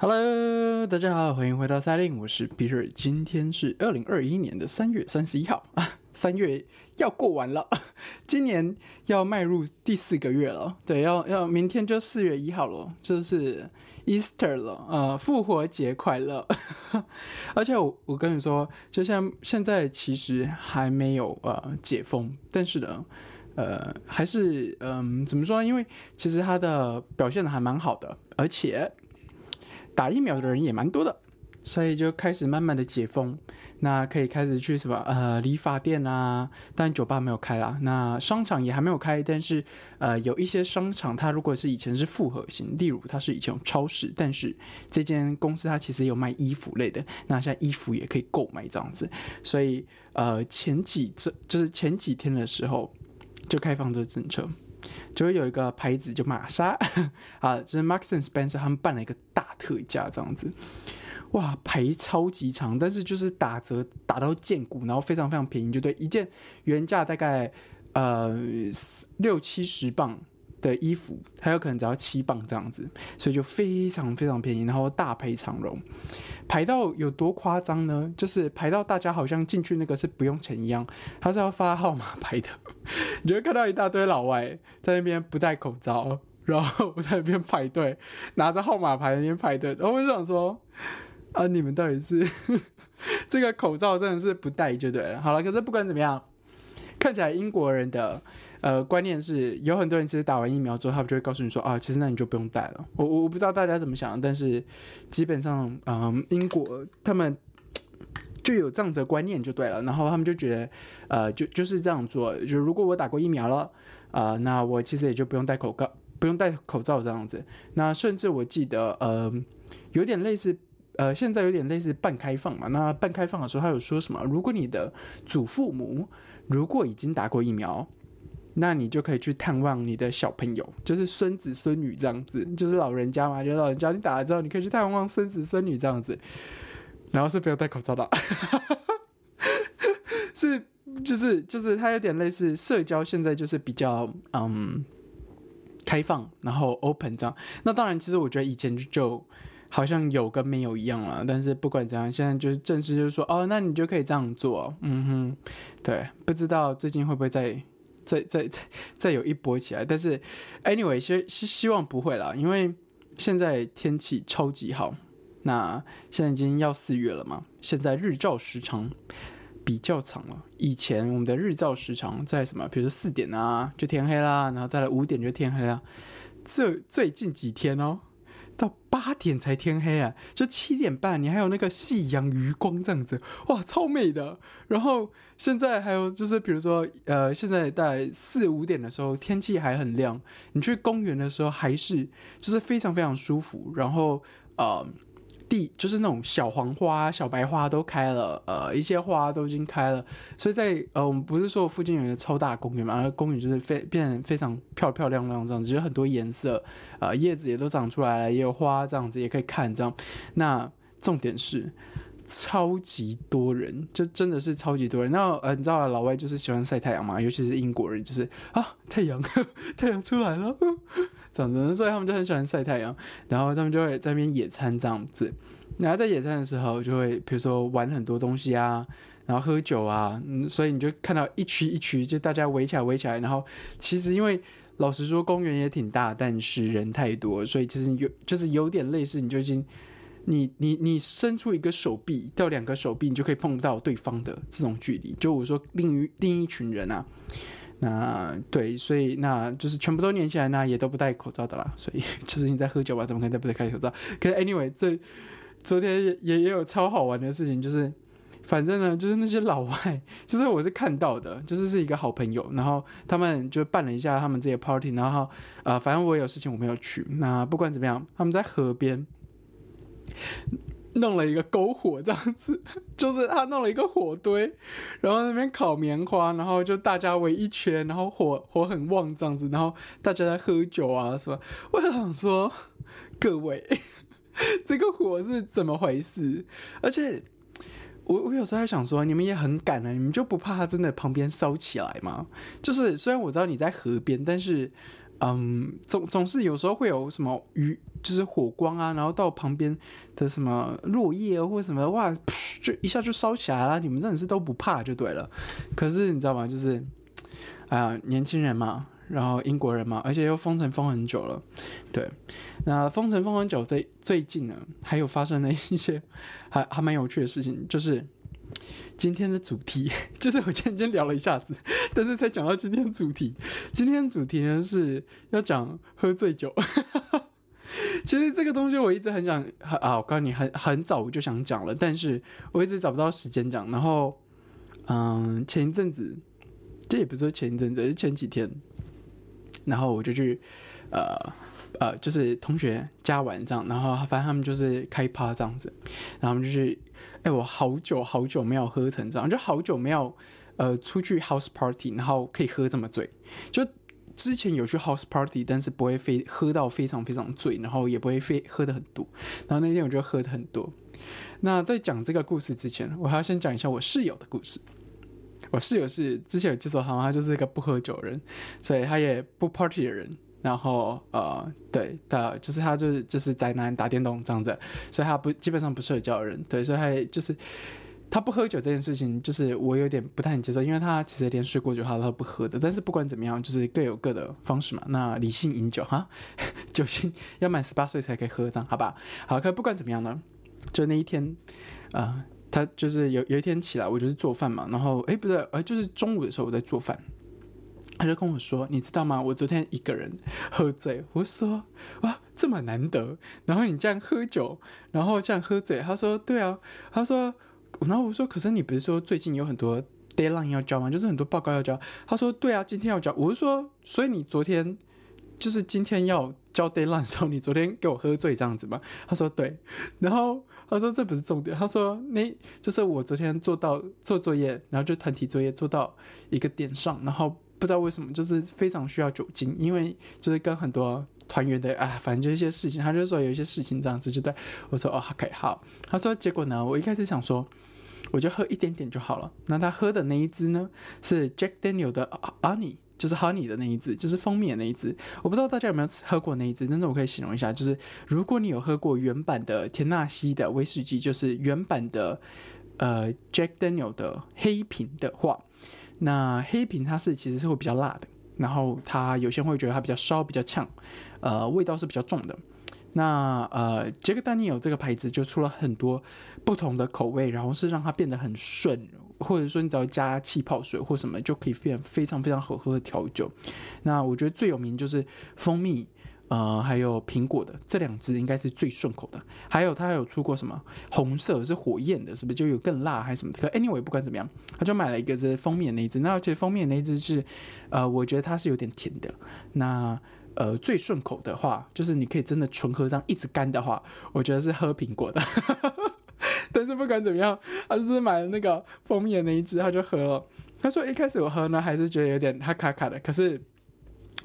Hello，大家好，欢迎回到赛令，我是 Peter。今天是二零二一年的三月三十一号啊，三月要过完了，今年要迈入第四个月了。对，要要明天就四月一号了，就是 Easter 了，呃，复活节快乐。而且我我跟你说，就像现在其实还没有呃解封，但是呢，呃，还是嗯怎么说？因为其实它的表现的还蛮好的，而且。打疫苗的人也蛮多的，所以就开始慢慢的解封，那可以开始去什么呃理发店啊，但酒吧没有开啦，那商场也还没有开，但是呃有一些商场它如果是以前是复合型，例如它是以前有超市，但是这间公司它其实有卖衣服类的，那现在衣服也可以购买这样子，所以呃前几这就是前几天的时候就开放这政策。就会有一个牌子，就玛莎 啊，就是 Marks and Spencer 他们办了一个大特价，这样子，哇，排超级长，但是就是打折打到见骨，然后非常非常便宜，就对，一件原价大概呃六七十磅。的衣服，它有可能只要七磅这样子，所以就非常非常便宜，然后大排长龙，排到有多夸张呢？就是排到大家好像进去那个是不用钱一样，他是要发号码牌的。你就会看到一大堆老外在那边不戴口罩，然后我在那边排队，拿着号码牌那边排队，然后我就想说，啊，你们到底是 这个口罩真的是不戴就对了。好了，可是不管怎么样。看起来英国人的呃观念是有很多人其实打完疫苗之后，他们就会告诉你说啊，其实那你就不用戴了。我我我不知道大家怎么想，但是基本上嗯，英国他们就有这样子的观念就对了。然后他们就觉得呃，就就是这样做，就如果我打过疫苗了啊，那我其实也就不用戴口罩，不用戴口罩这样子。那甚至我记得呃，有点类似呃，现在有点类似半开放嘛。那半开放的时候，他有说什么？如果你的祖父母如果已经打过疫苗，那你就可以去探望你的小朋友，就是孙子孙女这样子，就是老人家嘛，就老人家你打了之后，你可以去探望孙子孙女这样子，然后是不用戴口罩的，是就是就是它有点类似社交，现在就是比较嗯开放，然后 open 这样。那当然，其实我觉得以前就。好像有跟没有一样了，但是不管怎样，现在就是正式就是说，哦，那你就可以这样做，嗯哼，对，不知道最近会不会再再再再再有一波起来，但是 anyway，希希希望不会啦，因为现在天气超级好，那现在已经要四月了嘛，现在日照时长比较长了，以前我们的日照时长在什么，比如说四点啊就天黑啦，然后再来五点就天黑啦，这最近几天哦。到八点才天黑啊，就七点半，你还有那个夕阳余光这样子，哇，超美的。然后现在还有就是，比如说，呃，现在在四五点的时候，天气还很亮，你去公园的时候还是就是非常非常舒服。然后，呃。地就是那种小黄花、小白花都开了，呃，一些花都已经开了，所以在呃，我们不是说附近有一个超大公园嘛，而公园就是非变非常漂漂亮亮这样子，有很多颜色，呃，叶子也都长出来了，也有花这样子，也可以看这样。那重点是超级多人，就真的是超级多人。那呃，你知道老外就是喜欢晒太阳嘛，尤其是英国人，就是啊，太阳，太阳出来了。这样子，所以他们就很喜欢晒太阳，然后他们就会在那边野餐这样子。然后在野餐的时候，就会比如说玩很多东西啊，然后喝酒啊，嗯，所以你就看到一区一区，就大家围起来围起来。然后其实因为老实说，公园也挺大，但是人太多，所以其实有就是有点类似，你就已经你你你伸出一个手臂到两个手臂，你就可以碰到对方的这种距离。就我说另一另一群人啊。那对，所以那就是全部都连起来，那也都不戴口罩的啦。所以 就是你在喝酒吧，怎么可能不戴口罩？可是 anyway，这昨天也也有超好玩的事情，就是反正呢，就是那些老外，就是我是看到的，就是是一个好朋友，然后他们就办了一下他们这些 party，然后呃，反正我有事情我没有去。那不管怎么样，他们在河边。弄了一个篝火这样子，就是他弄了一个火堆，然后那边烤棉花，然后就大家围一圈，然后火火很旺这样子，然后大家在喝酒啊是吧？我想说，各位，这个火是怎么回事？而且我我有时候在想说，你们也很敢啊，你们就不怕它真的旁边烧起来吗？就是虽然我知道你在河边，但是。嗯，总总是有时候会有什么鱼，就是火光啊，然后到旁边的什么落叶或者什么，哇，就一下就烧起来了。你们真的是都不怕就对了。可是你知道吗？就是啊，年轻人嘛，然后英国人嘛，而且又封城封很久了。对，那封城封很久，最最近呢，还有发生了一些还还蛮有趣的事情，就是。今天的主题 就是我今天聊了一下子，但是才讲到今天主题。今天主题呢是要讲喝醉酒。其实这个东西我一直很想啊，我告诉你，很很早我就想讲了，但是我一直找不到时间讲。然后，嗯，前一阵子，这也不是说前一阵子，是前几天，然后我就去呃呃，就是同学家玩这样，然后反正他们就是开趴这样子，然后我们就去。哎，我好久好久没有喝成这样，就好久没有呃出去 house party，然后可以喝这么醉。就之前有去 house party，但是不会非喝到非常非常醉，然后也不会非喝的很多。然后那天我就喝的很多。那在讲这个故事之前，我还要先讲一下我室友的故事。我室友是之前有介绍他，他就是一个不喝酒的人，所以他也不 party 的人。然后呃，对的，就是他就是就是宅男打电动这样子，所以他不基本上不社交的人，对，所以他就是他不喝酒这件事情，就是我有点不太能接受，因为他其实连睡过酒他都不喝的。但是不管怎么样，就是各有各的方式嘛。那理性饮酒哈，酒精要满十八岁才可以喝，这样好吧？好，可不管怎么样呢，就那一天，呃，他就是有有一天起来，我就是做饭嘛，然后哎不对，呃就是中午的时候我在做饭。他就跟我说：“你知道吗？我昨天一个人喝醉。”我说：“哇，这么难得！然后你这样喝酒，然后这样喝醉。”他说：“对啊。”他说：“然后我说，可是你不是说最近有很多 deadline 要交吗？就是很多报告要交。”他说：“对啊，今天要交。”我说：“所以你昨天就是今天要交 deadline 的时候，你昨天给我喝醉这样子吗？”他说：“对。”然后他说：“这不是重点。”他说：“那就是我昨天做到做作业，然后就团体作业做到一个点上，然后。”不知道为什么，就是非常需要酒精，因为就是跟很多团员的啊，反正就一些事情，他就说有一些事情这样子，就对我说哦，OK，好。他说结果呢，我一开始想说，我就喝一点点就好了。那他喝的那一支呢，是 Jack Daniel 的 Honey，就是 Honey 的那一支，就是蜂蜜的那一支。我不知道大家有没有喝过那一支，但是我可以形容一下，就是如果你有喝过原版的田纳西的威士忌，就是原版的呃 Jack Daniel 的黑瓶的话。那黑瓶它是其实是会比较辣的，然后它有些人会觉得它比较烧比较呛，呃，味道是比较重的。那呃，杰克丹尼尔这个牌子就出了很多不同的口味，然后是让它变得很顺，或者说你只要加气泡水或什么就可以变非常非常好喝的调酒。那我觉得最有名就是蜂蜜。呃，还有苹果的这两支应该是最顺口的。还有他还有出过什么红色是火焰的，是不是就有更辣还是什么？可 anyway 不管怎么样，他就买了一个这封面那一支。那其实封面那一支是，呃，我觉得它是有点甜的。那呃最顺口的话，就是你可以真的纯喝这样一直干的话，我觉得是喝苹果的。但是不管怎么样，他就是买了那个封面那一支，他就喝了。他说一开始我喝呢，还是觉得有点哈卡卡的，可是。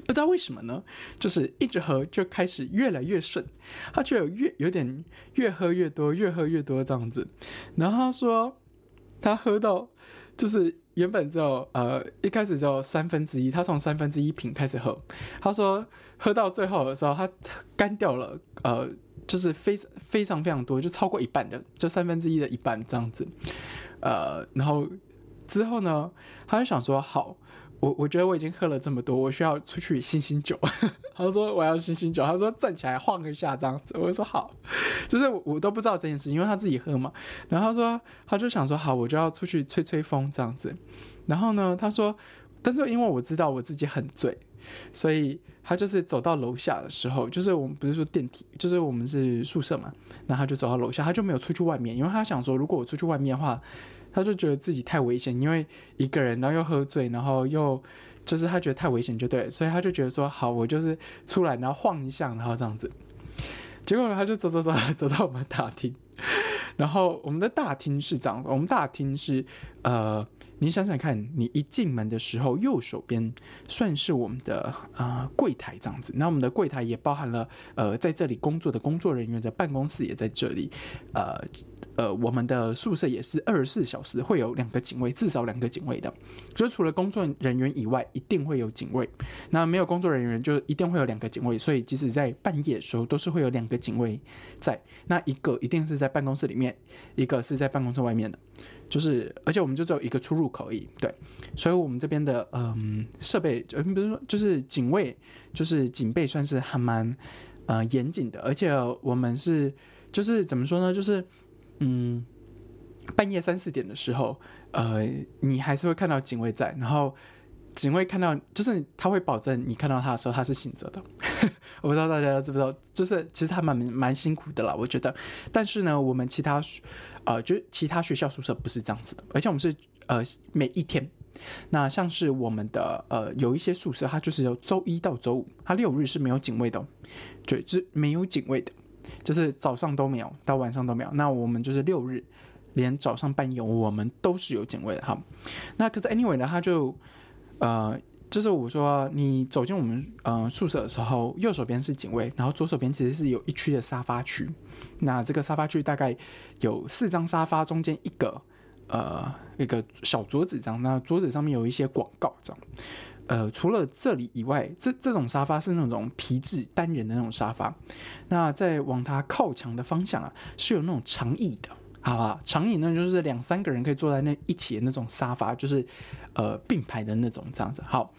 不知道为什么呢？就是一直喝就开始越来越顺，他就有越有点越喝越多，越喝越多这样子。然后他说他喝到就是原本只有呃一开始只有三分之一，他从三分之一瓶开始喝。他说喝到最后的时候，他干掉了呃就是非非常非常多，就超过一半的，就三分之一的一半这样子。呃，然后之后呢，他就想说好。我我觉得我已经喝了这么多，我需要出去醒醒酒。他说我要醒醒酒，他说站起来晃一下这样子。我就说好，就是我都不知道这件事，因为他自己喝嘛。然后他说他就想说好，我就要出去吹吹风这样子。然后呢，他说，但是因为我知道我自己很醉，所以他就是走到楼下的时候，就是我们不是说电梯，就是我们是宿舍嘛，然后他就走到楼下，他就没有出去外面，因为他想说如果我出去外面的话。他就觉得自己太危险，因为一个人，然后又喝醉，然后又就是他觉得太危险，就对，所以他就觉得说好，我就是出来，然后晃一下，然后这样子。结果呢，他就走走走走到我们大厅，然后我们的大厅是这样，我们大厅是呃，你想想看，你一进门的时候，右手边算是我们的呃柜台这样子，那我们的柜台也包含了呃在这里工作的工作人员的办公室也在这里，呃。呃，我们的宿舍也是二十四小时会有两个警卫，至少两个警卫的。就除了工作人员以外，一定会有警卫。那没有工作人员，就一定会有两个警卫。所以即使在半夜的时候，都是会有两个警卫在。那一个一定是在办公室里面，一个是在办公室外面的。就是，而且我们就只有一个出入口而已。对，所以我们这边的嗯设备，嗯，比如说就是警卫，就是警备算是还蛮呃严谨的。而且我们是就是怎么说呢？就是。嗯，半夜三四点的时候，呃，你还是会看到警卫在，然后警卫看到，就是他会保证你看到他的时候他是醒着的。我不知道大家知不知道，就是其实他蛮蛮辛苦的啦，我觉得。但是呢，我们其他呃，就其他学校宿舍不是这样子的，而且我们是呃每一天，那像是我们的呃有一些宿舍，它就是由周一到周五，它六日是没有警卫的，对，是没有警卫的。就是早上都没有，到晚上都没有。那我们就是六日，连早上半夜我们都是有警卫的哈。那可是 anyway 呢，他就呃，就是我说你走进我们呃宿舍的时候，右手边是警卫，然后左手边其实是有一区的沙发区。那这个沙发区大概有四张沙发，中间一个呃一个小桌子这样。那桌子上面有一些广告这样。呃，除了这里以外，这这种沙发是那种皮质单人的那种沙发。那在往它靠墙的方向啊，是有那种长椅的，好吧？长椅呢，就是两三个人可以坐在那一起的那种沙发，就是呃并排的那种这样子。好，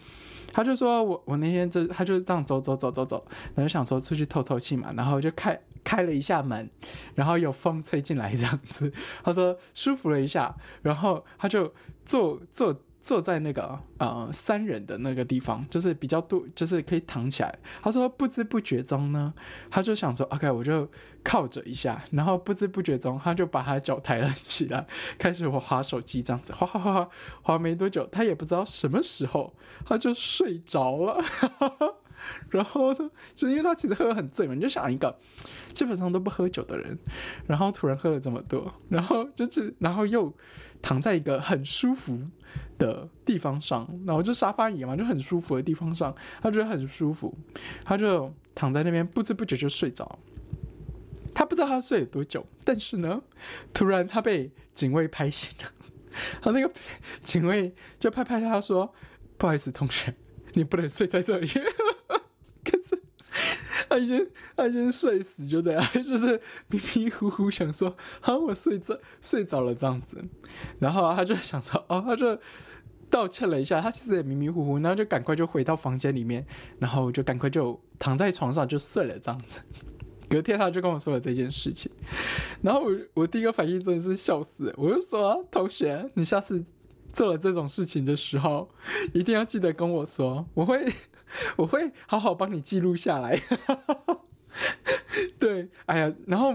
他就说我我那天这他就这样走走走走走，然后想说出去透透气嘛，然后就开开了一下门，然后有风吹进来这样子。他说舒服了一下，然后他就坐坐。坐在那个呃三人的那个地方，就是比较多，就是可以躺起来。他说不知不觉中呢，他就想说，OK，我就靠着一下，然后不知不觉中他就把他脚抬了起来，开始我划手机这样子，滑滑滑滑滑没多久，他也不知道什么时候他就睡着了。然后呢，就因为他其实喝的很醉嘛，你就想一个基本上都不喝酒的人，然后突然喝了这么多，然后就是然后又躺在一个很舒服。的地方上，然后就沙发椅嘛，就很舒服的地方上，他觉得很舒服，他就躺在那边，不知不觉就睡着。他不知道他睡了多久，但是呢，突然他被警卫拍醒了，他那个警卫就拍拍他说：“不好意思，同学，你不能睡在这里。” 可是。他已经他已经睡死，就对啊，就是迷迷糊糊想说，好，我睡着睡着了这样子，然后他就想说，哦，他就道歉了一下，他其实也迷迷糊糊，然后就赶快就回到房间里面，然后就赶快就躺在床上就睡了这样子。隔天他就跟我说了这件事情，然后我我第一个反应真的是笑死，我就说，同学，你下次做了这种事情的时候，一定要记得跟我说，我会。我会好好帮你记录下来。对，哎呀，然后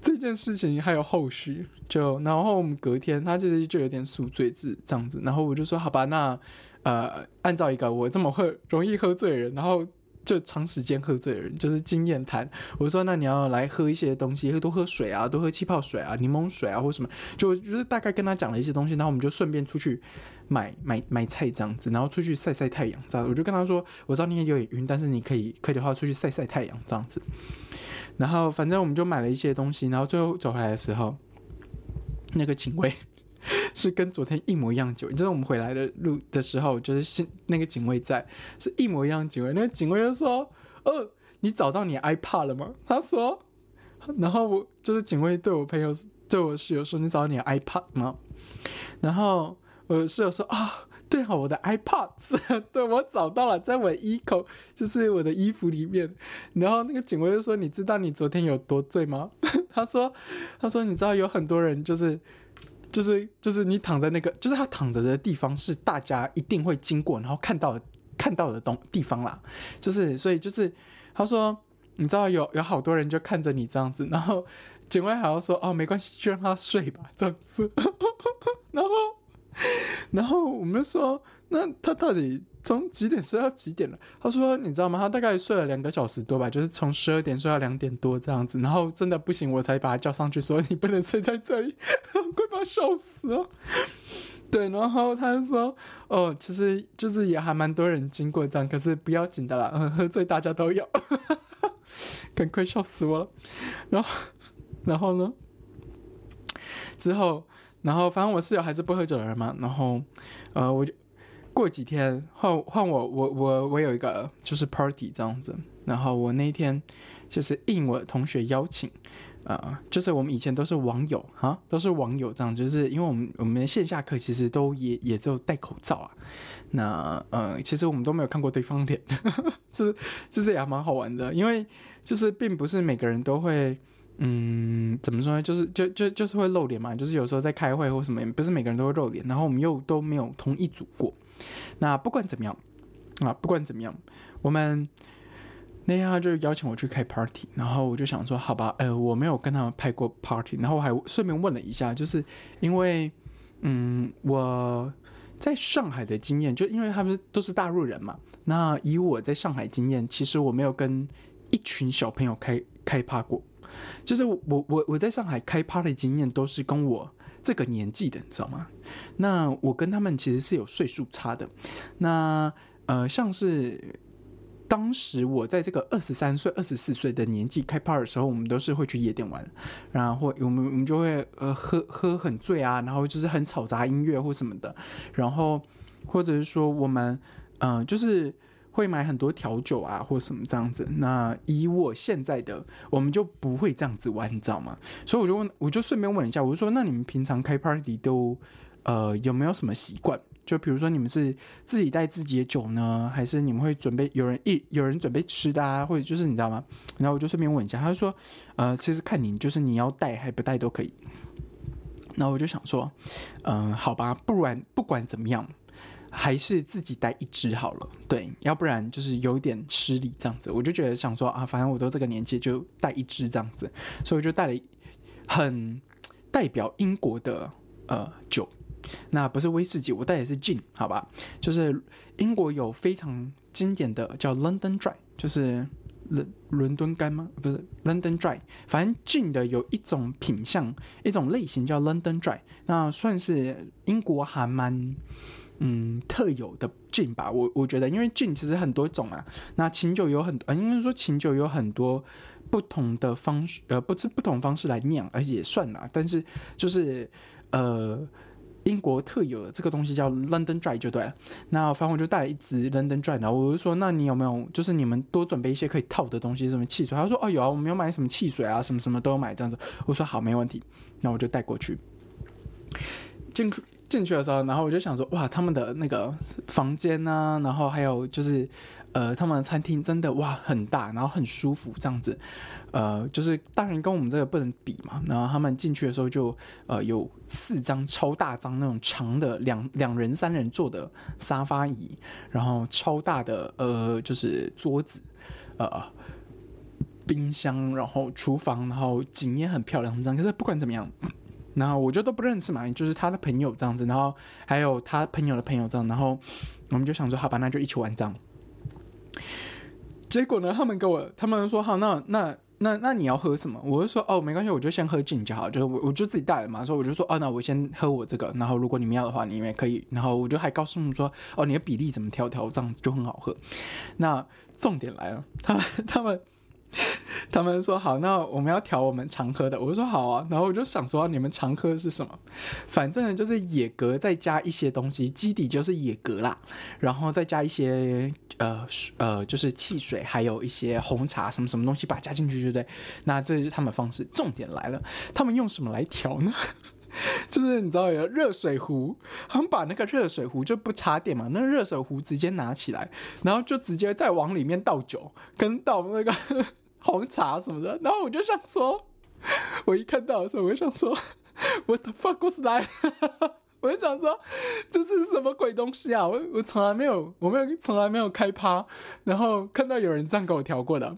这件事情还有后续，就然后我们隔天他其实就有点宿醉字这样子，然后我就说好吧，那呃，按照一个我这么会容易喝醉人，然后。就长时间喝醉的人，就是经验谈。我说，那你要来喝一些东西，喝多喝水啊，多喝气泡水啊，柠檬水啊，或什么，就就是大概跟他讲了一些东西。然后我们就顺便出去买买买菜这样子，然后出去晒晒太阳这样。我就跟他说，我知道你也有点晕，但是你可以可以的话出去晒晒太阳这样子。然后反正我们就买了一些东西，然后最后走回来的时候，那个警卫。是跟昨天一模一样警卫，就是我们回来的路的时候，就是是那个警卫在，是一模一样警卫。那个警卫就说：“哦，你找到你 iPad 了吗？”他说，然后我就是警卫对我朋友对我室友说：“你找到你的 iPad 吗？”然后我室友说：“啊，对好我的 iPad，对我找到了，在我衣口，就是我的衣服里面。”然后那个警卫就说：“你知道你昨天有多醉吗？”他说：“他说你知道有很多人就是。”就是就是你躺在那个，就是他躺着的地方是大家一定会经过，然后看到看到的东地方啦。就是所以就是他说，你知道有有好多人就看着你这样子，然后警卫还要说哦没关系，就让他睡吧这样子。然后然后我们说，那他到底？从几点睡到几点了？他说：“你知道吗？他大概睡了两个小时多吧，就是从十二点睡到两点多这样子。然后真的不行，我才把他叫上去，说你不能睡在这里，快把他笑死了。对，然后他就说：哦，其实就是也还蛮多人经过这样，可是不要紧的啦，嗯喝醉大家都有，赶快笑死我了。然后，然后呢？之后，然后反正我室友还是不喝酒的人嘛，然后呃，我就过几天换换我我我我有一个就是 party 这样子，然后我那一天就是应我同学邀请。呃，就是我们以前都是网友哈，都是网友这样，就是因为我们我们线下课其实都也也就戴口罩啊。那呃，其实我们都没有看过对方脸，就 是就是也蛮好玩的，因为就是并不是每个人都会，嗯，怎么说呢？就是就就就是会露脸嘛，就是有时候在开会或什么，不是每个人都会露脸。然后我们又都没有同一组过。那不管怎么样啊，不管怎么样，我们。那天他就邀请我去开 party，然后我就想说，好吧，呃，我没有跟他们拍过 party，然后我还顺便问了一下，就是因为，嗯，我在上海的经验，就因为他们都是大陆人嘛，那以我在上海经验，其实我没有跟一群小朋友开开趴过，就是我我我在上海开趴的经验都是跟我这个年纪的，你知道吗？那我跟他们其实是有岁数差的，那呃，像是。当时我在这个二十三岁、二十四岁的年纪开 party 的时候，我们都是会去夜店玩，然后我们我们就会呃喝喝很醉啊，然后就是很吵杂音乐或什么的，然后或者是说我们嗯就是会买很多调酒啊或什么这样子。那以我现在的，我们就不会这样子玩，你知道吗？所以我就问，我就顺便问一下，我就说，那你们平常开 party 都呃有没有什么习惯？就比如说，你们是自己带自己的酒呢，还是你们会准备有人一有人准备吃的啊？或者就是你知道吗？然后我就顺便问一下，他就说，呃，其实看你就是你要带还不带都可以。然后我就想说，嗯，好吧，不然不管怎么样，还是自己带一支好了。对，要不然就是有点失礼这样子。我就觉得想说啊，反正我都这个年纪，就带一支这样子。所以我就带了很代表英国的呃酒。那不是威士忌，我带的是金好吧？就是英国有非常经典的叫 London Dry，就是伦伦敦干吗？不是 London Dry，反正金的有一种品相，一种类型叫 London Dry，那算是英国还蛮嗯特有的 gin 吧。我我觉得，因为 gin 其实很多种啊，那琴酒有很多，应该说琴酒有很多不同的方式，呃，不是不同方式来酿，而且也算啦，但是就是呃。英国特有的这个东西叫 London Dry 就对了。那反正我就带了一支 London Dry，然后我就说，那你有没有就是你们多准备一些可以套的东西，什么汽水？他说，哦有啊，我们有买什么汽水啊，什么什么都有买这样子。我说好，没问题。那我就带过去。进进去的时候，然后我就想说，哇，他们的那个房间呢，然后还有就是。呃，他们的餐厅真的哇很大，然后很舒服这样子，呃，就是当然跟我们这个不能比嘛。然后他们进去的时候就呃有四张超大张那种长的两两人三人坐的沙发椅，然后超大的呃就是桌子，呃 冰箱，然后厨房，然后景也很漂亮这样。可是不管怎么样，然后我就都不认识嘛，就是他的朋友这样子，然后还有他朋友的朋友这样，然后我们就想说好吧，那就一起玩这样。结果呢？他们跟我，他们说好，那那那那你要喝什么？我就说哦，没关系，我就先喝劲就好，就是我我就自己带了嘛，所以我就说哦，那我先喝我这个，然后如果你们要的话，你们也可以。然后我就还告诉他们说哦，你的比例怎么调调，这样子就很好喝。那重点来了，他们 他们。他们说好，那我们要调我们常喝的。我就说好啊，然后我就想说你们常喝的是什么？反正就是野格再加一些东西，基底就是野格啦，然后再加一些呃呃就是汽水，还有一些红茶什么什么东西，把它加进去，对不对？那这就是他们方式。重点来了，他们用什么来调呢？就是你知道有热水壶，他们把那个热水壶就不插电嘛，那热水壶直接拿起来，然后就直接再往里面倒酒，跟倒那个。红茶什么的，然后我就想说，我一看到的时候，我就想说，我的 fuck was that？我就想说，这是什么鬼东西啊？我我从来没有，我没有从来没有开趴，然后看到有人这样给我调过的。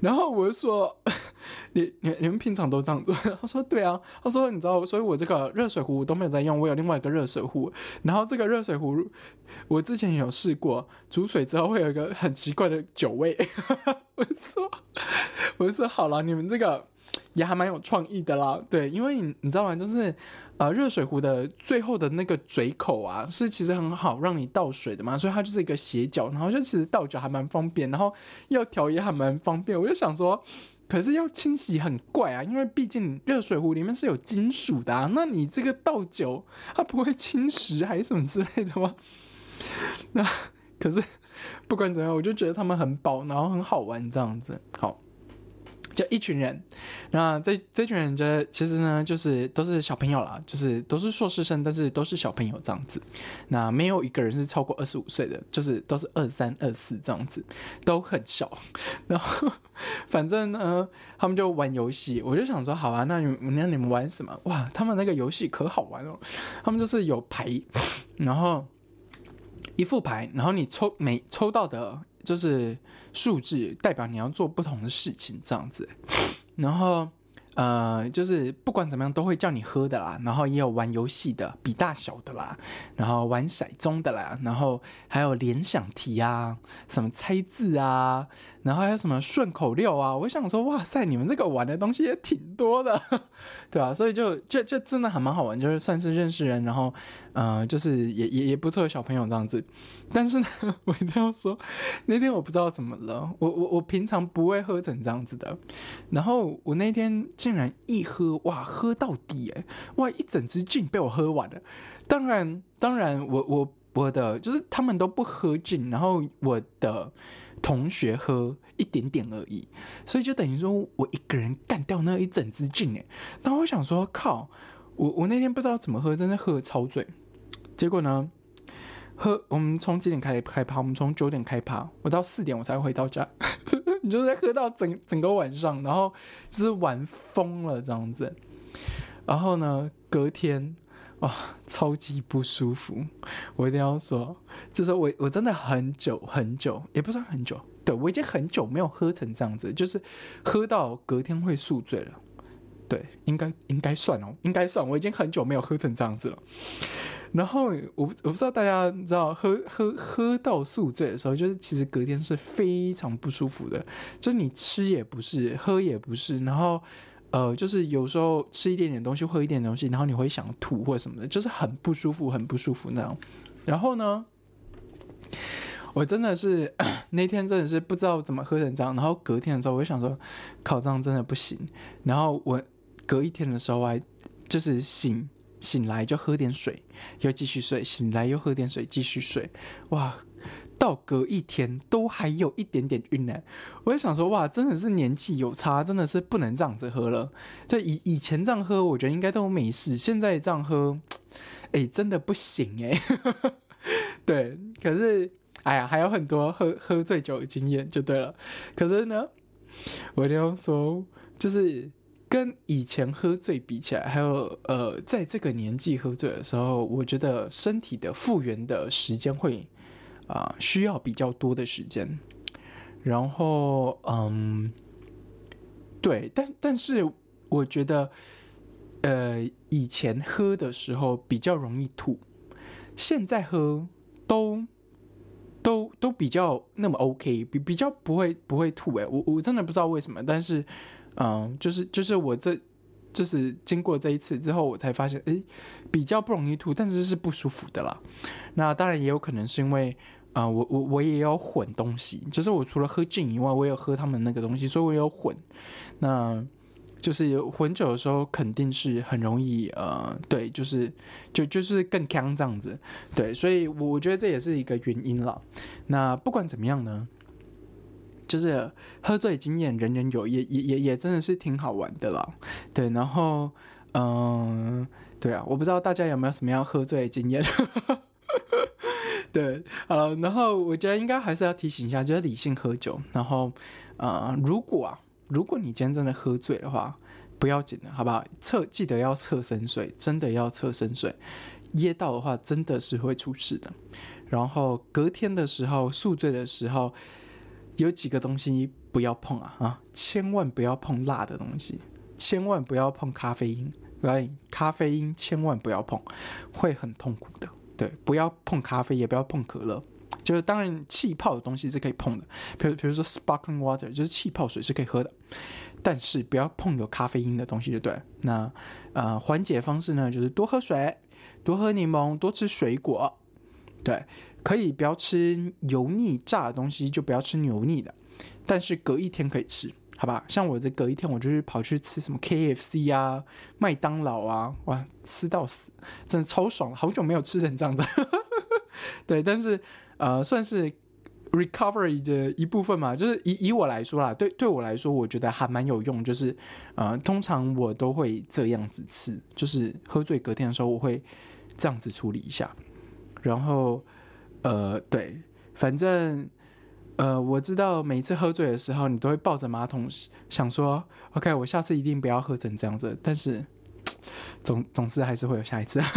然后我就说：“你你你们平常都这样？”他说：“对啊。”他说：“你知道，所以我这个热水壶都没有在用，我有另外一个热水壶。然后这个热水壶，我之前有试过煮水之后会有一个很奇怪的酒味。”我说：“我说好了，你们这个。”也还蛮有创意的啦，对，因为你你知道吗？就是呃，热水壶的最后的那个嘴口啊，是其实很好让你倒水的嘛，所以它就是一个斜角，然后就其实倒酒还蛮方便，然后要调也还蛮方便。我就想说，可是要清洗很怪啊，因为毕竟热水壶里面是有金属的啊。那你这个倒酒，它不会侵蚀还是什么之类的吗？那可是不管怎样，我就觉得他们很饱，然后很好玩这样子。好。就一群人，那这这群人，这其实呢，就是都是小朋友啦，就是都是硕士生，但是都是小朋友这样子。那没有一个人是超过二十五岁的，就是都是二三二四这样子，都很小。然后反正呢，他们就玩游戏，我就想说，好啊，那你那你们玩什么？哇，他们那个游戏可好玩了，他们就是有牌，然后一副牌，然后你抽每抽到的。就是数字代表你要做不同的事情，这样子，然后。呃，就是不管怎么样都会叫你喝的啦，然后也有玩游戏的比大小的啦，然后玩骰盅的啦，然后还有联想题啊，什么猜字啊，然后还有什么顺口溜啊。我想说，哇塞，你们这个玩的东西也挺多的，对吧？所以就就就真的还蛮好玩，就是算是认识人，然后呃，就是也也也不错的小朋友这样子。但是呢，我一定要说，那天我不知道怎么了，我我我平常不会喝成这样子的，然后我那天。竟然一喝哇，喝到底哎，哇，一整支劲被我喝完了。当然，当然，我我我的就是他们都不喝劲，然后我的同学喝一点点而已，所以就等于说我一个人干掉那一整支劲哎。然后我想说，靠，我我那天不知道怎么喝，真的喝的超醉。结果呢？喝，我们从几点开始开趴？我们从九点开趴，我到四点我才回到家。你就在喝到整整个晚上，然后就是玩疯了这样子。然后呢，隔天哇，超级不舒服。我一定要说，就是我我真的很久很久，也不算很久，对我已经很久没有喝成这样子，就是喝到隔天会宿醉了。对，应该应该算哦，应该算。我已经很久没有喝成这样子了。然后我我不知道大家知道喝喝喝到宿醉的时候，就是其实隔天是非常不舒服的，就是你吃也不是，喝也不是，然后呃，就是有时候吃一点点东西，喝一点东西，然后你会想吐或者什么的，就是很不舒服，很不舒服那样。然后呢，我真的是 那天真的是不知道怎么喝成这样，然后隔天的时候我就想说，考这样真的不行。然后我隔一天的时候我还就是醒。醒来就喝点水，又继续睡。醒来又喝点水，继续睡。哇，到隔一天都还有一点点晕呢。我就想说，哇，真的是年纪有差，真的是不能这样子喝了。就以以前这样喝，我觉得应该都没事。现在这样喝，哎，真的不行哎。对，可是，哎呀，还有很多喝喝醉酒的经验就对了。可是呢，我一定要说，就是。跟以前喝醉比起来，还有呃，在这个年纪喝醉的时候，我觉得身体的复原的时间会啊需要比较多的时间。然后嗯，对，但但是我觉得呃以前喝的时候比较容易吐，现在喝都都都比较那么 OK，比比较不会不会吐哎，我我真的不知道为什么，但是。嗯，就是就是我这，就是经过这一次之后，我才发现，哎，比较不容易吐，但是是不舒服的啦。那当然也有可能是因为，啊，我我我也要混东西，就是我除了喝酒以外，我有喝他们那个东西，所以我有混。那就是混酒的时候，肯定是很容易，呃，对，就是就就是更呛这样子，对，所以我觉得这也是一个原因了。那不管怎么样呢？就是喝醉经验人人有，也也也也真的是挺好玩的啦。对，然后嗯，对啊，我不知道大家有没有什么样喝醉的经验。对，好，然后我觉得应该还是要提醒一下，就是理性喝酒。然后呃，如果啊，如果你今天真的喝醉的话，不要紧的，好不好？测记得要测深水，真的要测深水，噎到的话真的是会出事的。然后隔天的时候宿醉的时候。有几个东西不要碰啊啊！千万不要碰辣的东西，千万不要碰咖啡因，对，咖啡因千万不要碰，会很痛苦的。对，不要碰咖啡，也不要碰可乐。就是当然气泡的东西是可以碰的，比如比如说 sparkling water，就是气泡水是可以喝的，但是不要碰有咖啡因的东西就对。那呃，缓解方式呢，就是多喝水，多喝柠檬，多吃水果，对。可以不要吃油腻炸的东西，就不要吃油腻的，但是隔一天可以吃好吧？像我这隔一天，我就是跑去吃什么 KFC 啊、麦当劳啊，哇，吃到死，真的超爽，好久没有吃成这样子。对，但是呃，算是 recovery 的一部分嘛，就是以以我来说啦，对对我来说，我觉得还蛮有用。就是呃，通常我都会这样子吃，就是喝醉隔天的时候，我会这样子处理一下。然后呃，对，反正。呃，我知道每次喝醉的时候，你都会抱着马桶想说，OK，我下次一定不要喝成这样子。但是总总是还是会有下一次。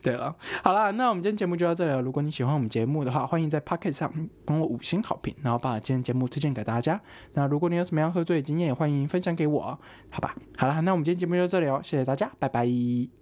对了，好了，那我们今天节目就到这里了。如果你喜欢我们节目的话，欢迎在 Pocket 上帮我五星好评，然后把今天节目推荐给大家。那如果你有什么样喝醉的经验，也欢迎分享给我，好吧？好了，那我们今天节目就到这里哦，谢谢大家，拜拜。